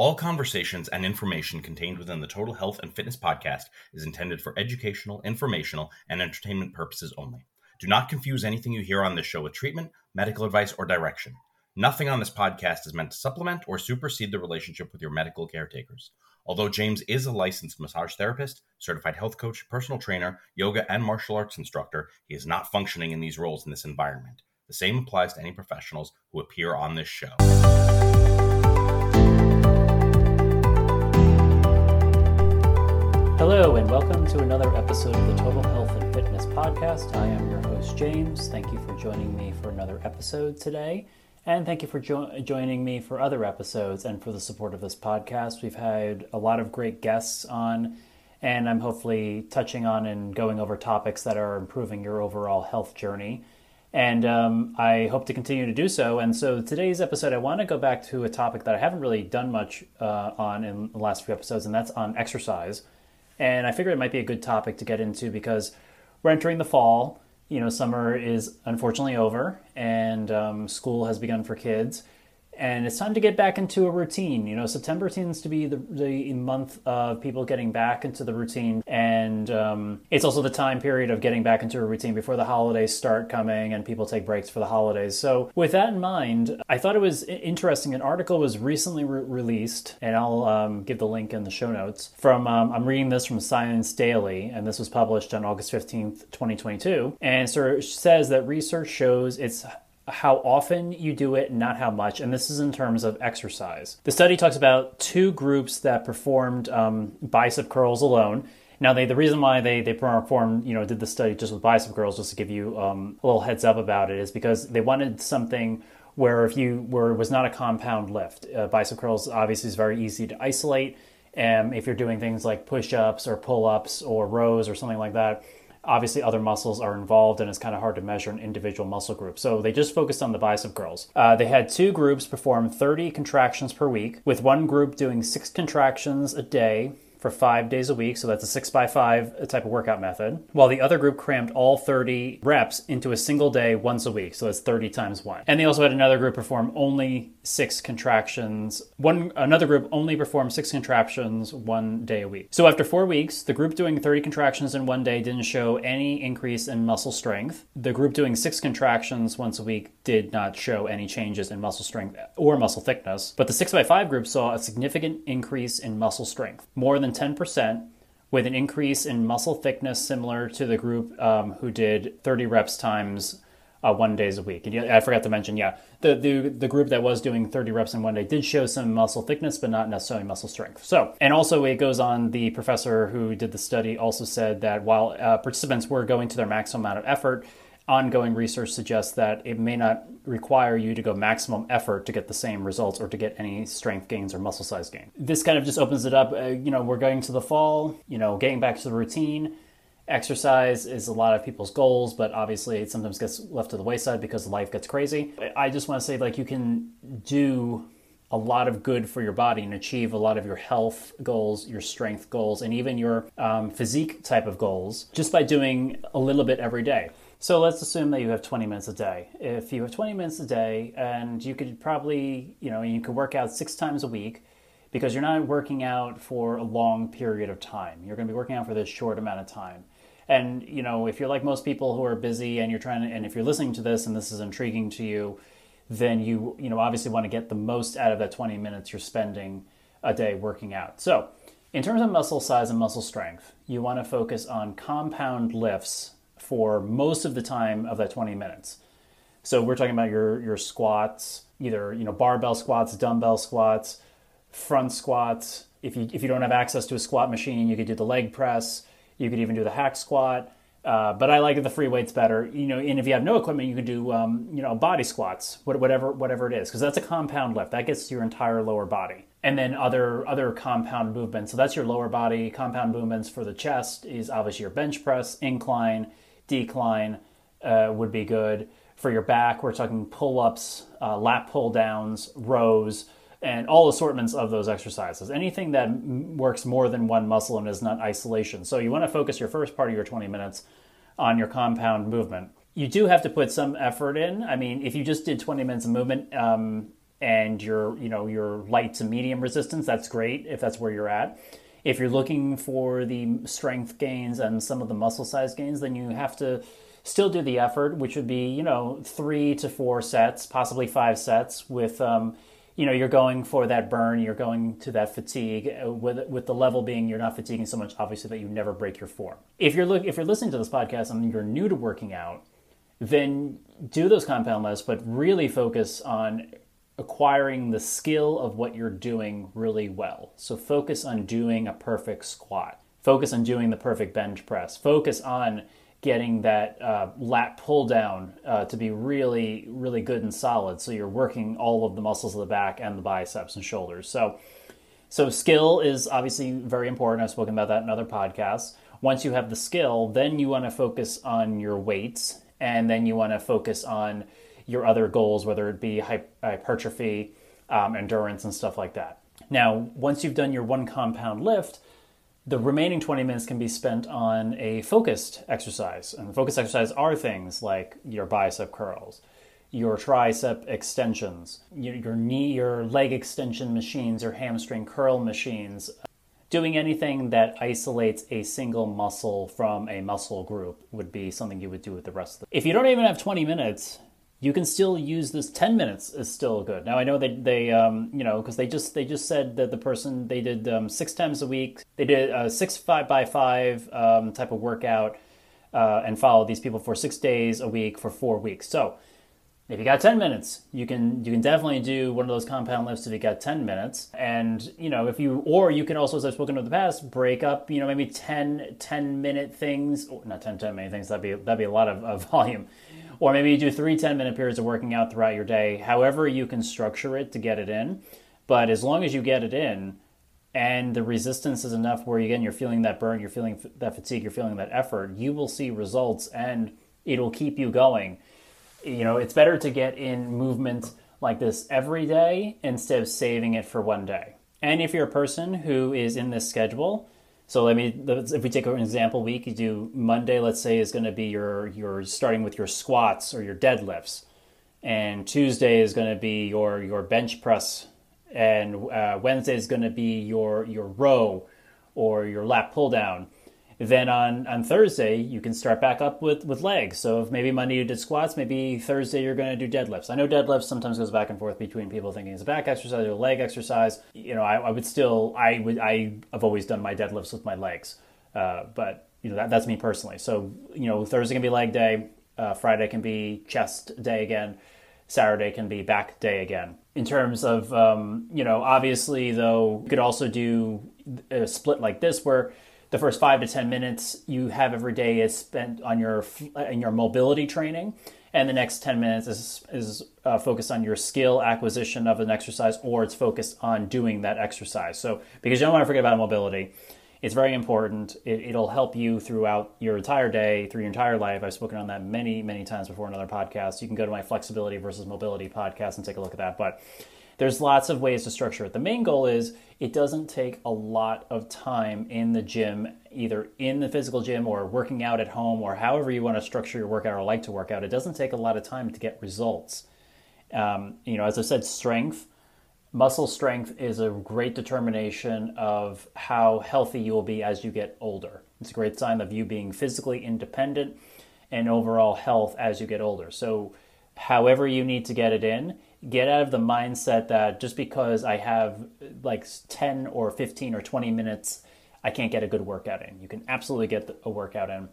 All conversations and information contained within the Total Health and Fitness podcast is intended for educational, informational, and entertainment purposes only. Do not confuse anything you hear on this show with treatment, medical advice, or direction. Nothing on this podcast is meant to supplement or supersede the relationship with your medical caretakers. Although James is a licensed massage therapist, certified health coach, personal trainer, yoga, and martial arts instructor, he is not functioning in these roles in this environment. The same applies to any professionals who appear on this show. Hello, and welcome to another episode of the Total Health and Fitness Podcast. I am your host, James. Thank you for joining me for another episode today. And thank you for jo- joining me for other episodes and for the support of this podcast. We've had a lot of great guests on, and I'm hopefully touching on and going over topics that are improving your overall health journey. And um, I hope to continue to do so. And so today's episode, I want to go back to a topic that I haven't really done much uh, on in the last few episodes, and that's on exercise. And I figured it might be a good topic to get into because we're entering the fall. You know, summer is unfortunately over, and um, school has begun for kids and it's time to get back into a routine. You know, September tends to be the, the month of people getting back into the routine, and um, it's also the time period of getting back into a routine before the holidays start coming and people take breaks for the holidays. So, with that in mind, I thought it was interesting. An article was recently re- released, and I'll um, give the link in the show notes. From um, I'm reading this from Science Daily, and this was published on August 15th, 2022, and so it says that research shows it's how often you do it, not how much. And this is in terms of exercise. The study talks about two groups that performed um, bicep curls alone. Now, they, the reason why they, they performed, you know, did the study just with bicep curls, just to give you um, a little heads up about it, is because they wanted something where if you were was not a compound lift. Uh, bicep curls obviously is very easy to isolate. And if you're doing things like push-ups or pull-ups or rows or something like that, obviously other muscles are involved and it's kind of hard to measure an individual muscle group. So they just focused on the bicep curls. Uh, they had two groups perform 30 contractions per week, with one group doing six contractions a day for five days a week. So that's a six by five type of workout method. While the other group crammed all 30 reps into a single day once a week. So that's 30 times one. And they also had another group perform only six contractions. One another group only performed six contractions one day a week. So after four weeks, the group doing 30 contractions in one day didn't show any increase in muscle strength. The group doing six contractions once a week did not show any changes in muscle strength or muscle thickness. But the six by five group saw a significant increase in muscle strength, more than 10%, with an increase in muscle thickness similar to the group um, who did 30 reps times uh, one days a week. And I forgot to mention, yeah, the, the the group that was doing 30 reps in one day did show some muscle thickness, but not necessarily muscle strength. So, and also it goes on. The professor who did the study also said that while uh, participants were going to their maximum amount of effort, ongoing research suggests that it may not require you to go maximum effort to get the same results or to get any strength gains or muscle size gain. This kind of just opens it up. Uh, you know, we're going to the fall, you know, getting back to the routine. Exercise is a lot of people's goals, but obviously it sometimes gets left to the wayside because life gets crazy. I just want to say, like, you can do a lot of good for your body and achieve a lot of your health goals, your strength goals, and even your um, physique type of goals just by doing a little bit every day. So let's assume that you have 20 minutes a day. If you have 20 minutes a day and you could probably, you know, you could work out six times a week because you're not working out for a long period of time. You're going to be working out for this short amount of time. And, you know, if you're like most people who are busy and you're trying to, and if you're listening to this and this is intriguing to you, then you, you know, obviously want to get the most out of that 20 minutes you're spending a day working out. So, in terms of muscle size and muscle strength, you want to focus on compound lifts for most of the time of that 20 minutes. So we're talking about your your squats, either you know barbell squats, dumbbell squats, front squats. If you if you don't have access to a squat machine, you could do the leg press. You could even do the hack squat. Uh, but I like the free weights better. You know, and if you have no equipment, you could do um, you know body squats, whatever whatever it is, because that's a compound lift. That gets to your entire lower body, and then other other compound movements. So that's your lower body compound movements for the chest is obviously your bench press, incline, decline uh, would be good. For your back, we're talking pull ups, uh, lat pull downs, rows, and all assortments of those exercises. Anything that m- works more than one muscle and is not isolation. So you want to focus your first part of your 20 minutes on your compound movement. You do have to put some effort in. I mean, if you just did 20 minutes of movement, um, and you're you know you're light to medium resistance, that's great if that's where you're at. If you're looking for the strength gains and some of the muscle size gains, then you have to still do the effort, which would be you know three to four sets, possibly five sets with. Um, you know, you're going for that burn, you're going to that fatigue, uh, with with the level being you're not fatiguing so much, obviously, that you never break your form. If you're look, if you're listening to this podcast and you're new to working out, then do those compound lifts, but really focus on acquiring the skill of what you're doing really well. So focus on doing a perfect squat. Focus on doing the perfect bench press. Focus on getting that uh, lat pull down uh, to be really, really good and solid. So you're working all of the muscles of the back and the biceps and shoulders. So, so skill is obviously very important. I've spoken about that in other podcasts. Once you have the skill, then you want to focus on your weights, and then you want to focus on your other goals, whether it be hypertrophy, um, endurance, and stuff like that. Now, once you've done your one compound lift, the remaining 20 minutes can be spent on a focused exercise. And focused exercise are things like your bicep curls, your tricep extensions, your, knee, your leg extension machines, your hamstring curl machines. Doing anything that isolates a single muscle from a muscle group would be something you would do with the rest of it. If you don't even have 20 minutes, you can still use this 10 minutes is still good. Now i know they, they um, you know because they just they just said that the person they did um, six times a week. They did a six five by five um, type of workout uh, and followed these people for six days a week for four weeks. So if you got 10 minutes you can you can definitely do one of those compound lifts if you got 10 minutes. And you know if you or you can also as i've spoken of the past break up you know maybe 10 10 minute things not 10 10 minute things that'd be that'd be a lot of, of volume or maybe you do three 10 minute periods of working out throughout your day, however you can structure it to get it in. But as long as you get it in and the resistance is enough where again you're feeling that burn, you're feeling that fatigue, you're feeling that effort, you will see results and it'll keep you going. You know, it's better to get in movement like this every day instead of saving it for one day. And if you're a person who is in this schedule, so let me if we take an example week, you do Monday. Let's say is going to be your your starting with your squats or your deadlifts, and Tuesday is going to be your your bench press, and uh, Wednesday is going to be your your row or your lat pull down then on, on Thursday, you can start back up with, with legs. So if maybe Monday you did squats, maybe Thursday you're going to do deadlifts. I know deadlifts sometimes goes back and forth between people thinking it's a back exercise or a leg exercise. You know, I, I would still, I would, I have always done my deadlifts with my legs. Uh, but, you know, that, that's me personally. So, you know, Thursday can be leg day. Uh, Friday can be chest day again. Saturday can be back day again. In terms of, um, you know, obviously though, you could also do a split like this where the first five to ten minutes you have every day is spent on your in your mobility training, and the next ten minutes is is uh, focused on your skill acquisition of an exercise, or it's focused on doing that exercise. So because you don't want to forget about mobility, it's very important. It, will help you throughout your entire day, through your entire life. I've spoken on that many many times before in other podcasts. You can go to my flexibility versus mobility podcast and take a look at that, but there's lots of ways to structure it. The main goal is it doesn't take a lot of time in the gym, either in the physical gym or working out at home or however you want to structure your workout or like to work out. It doesn't take a lot of time to get results. Um, you know, as I said, strength, muscle strength is a great determination of how healthy you will be as you get older. It's a great sign of you being physically independent and overall health as you get older. So, however you need to get it in, get out of the mindset that just because I have like 10 or 15 or 20 minutes, I can't get a good workout in. You can absolutely get a workout in.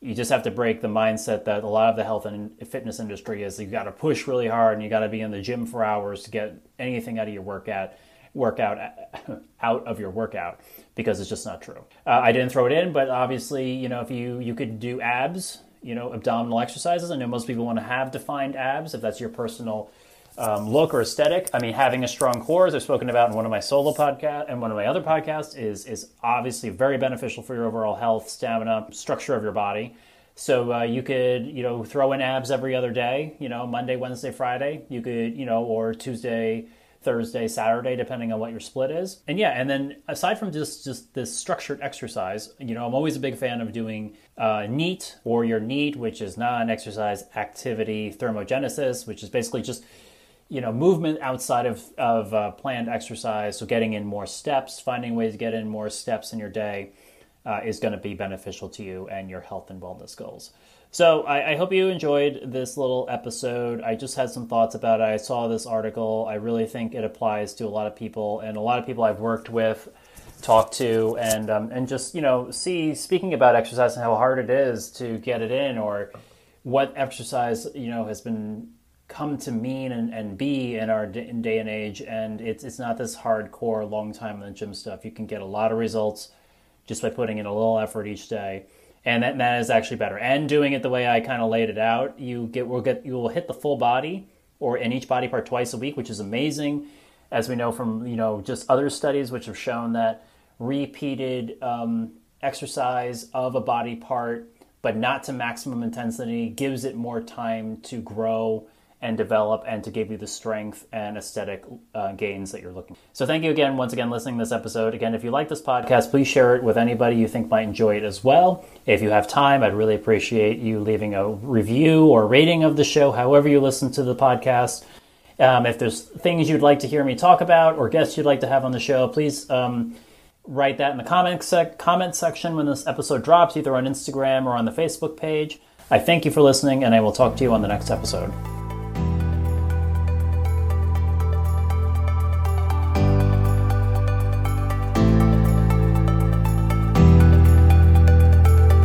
You just have to break the mindset that a lot of the health and fitness industry is You've got to push really hard and you got to be in the gym for hours to get anything out of your workout workout out of your workout because it's just not true. Uh, I didn't throw it in, but obviously, you know, if you you could do abs, you know, abdominal exercises. I know most people want to have defined abs if that's your personal um, look or aesthetic. I mean, having a strong core, as I've spoken about in one of my solo podcasts and one of my other podcasts, is is obviously very beneficial for your overall health, stamina, structure of your body. So uh, you could, you know, throw in abs every other day. You know, Monday, Wednesday, Friday. You could, you know, or Tuesday, Thursday, Saturday, depending on what your split is. And yeah, and then aside from just just this structured exercise, you know, I'm always a big fan of doing uh, NEAT or your NEAT, which is non-exercise activity thermogenesis, which is basically just you know, movement outside of, of uh, planned exercise, so getting in more steps, finding ways to get in more steps in your day uh, is going to be beneficial to you and your health and wellness goals. So I, I, hope you enjoyed this little episode. I just had some thoughts about it. I saw this article. I really think it applies to a lot of people and a lot of people I've worked with, talked to, and um, and just you know see speaking about exercise and how hard it is to get it in, or what exercise you know has been come to mean and, and be in our day, day and age. And it's it's not this hardcore long time in the gym stuff. You can get a lot of results just by putting in a little effort each day and that, that is actually better. And doing it the way I kind of laid it out, you get will get you will hit the full body or in each body part twice a week, which is amazing, as we know from you know just other studies which have shown that repeated um, exercise of a body part, but not to maximum intensity, gives it more time to grow and develop and to give you the strength and aesthetic uh, gains that you're looking for. So thank you again, once again, listening to this episode. Again, if you like this podcast, please share it with anybody you think might enjoy it as well. If you have time, I'd really appreciate you leaving a review or rating of the show, however you listen to the podcast. Um, if there's things you'd like to hear me talk about or guests you'd like to have on the show, please um, write that in the comment, sec- comment section when this episode drops, either on Instagram or on the Facebook page. I thank you for listening, and I will talk to you on the next episode.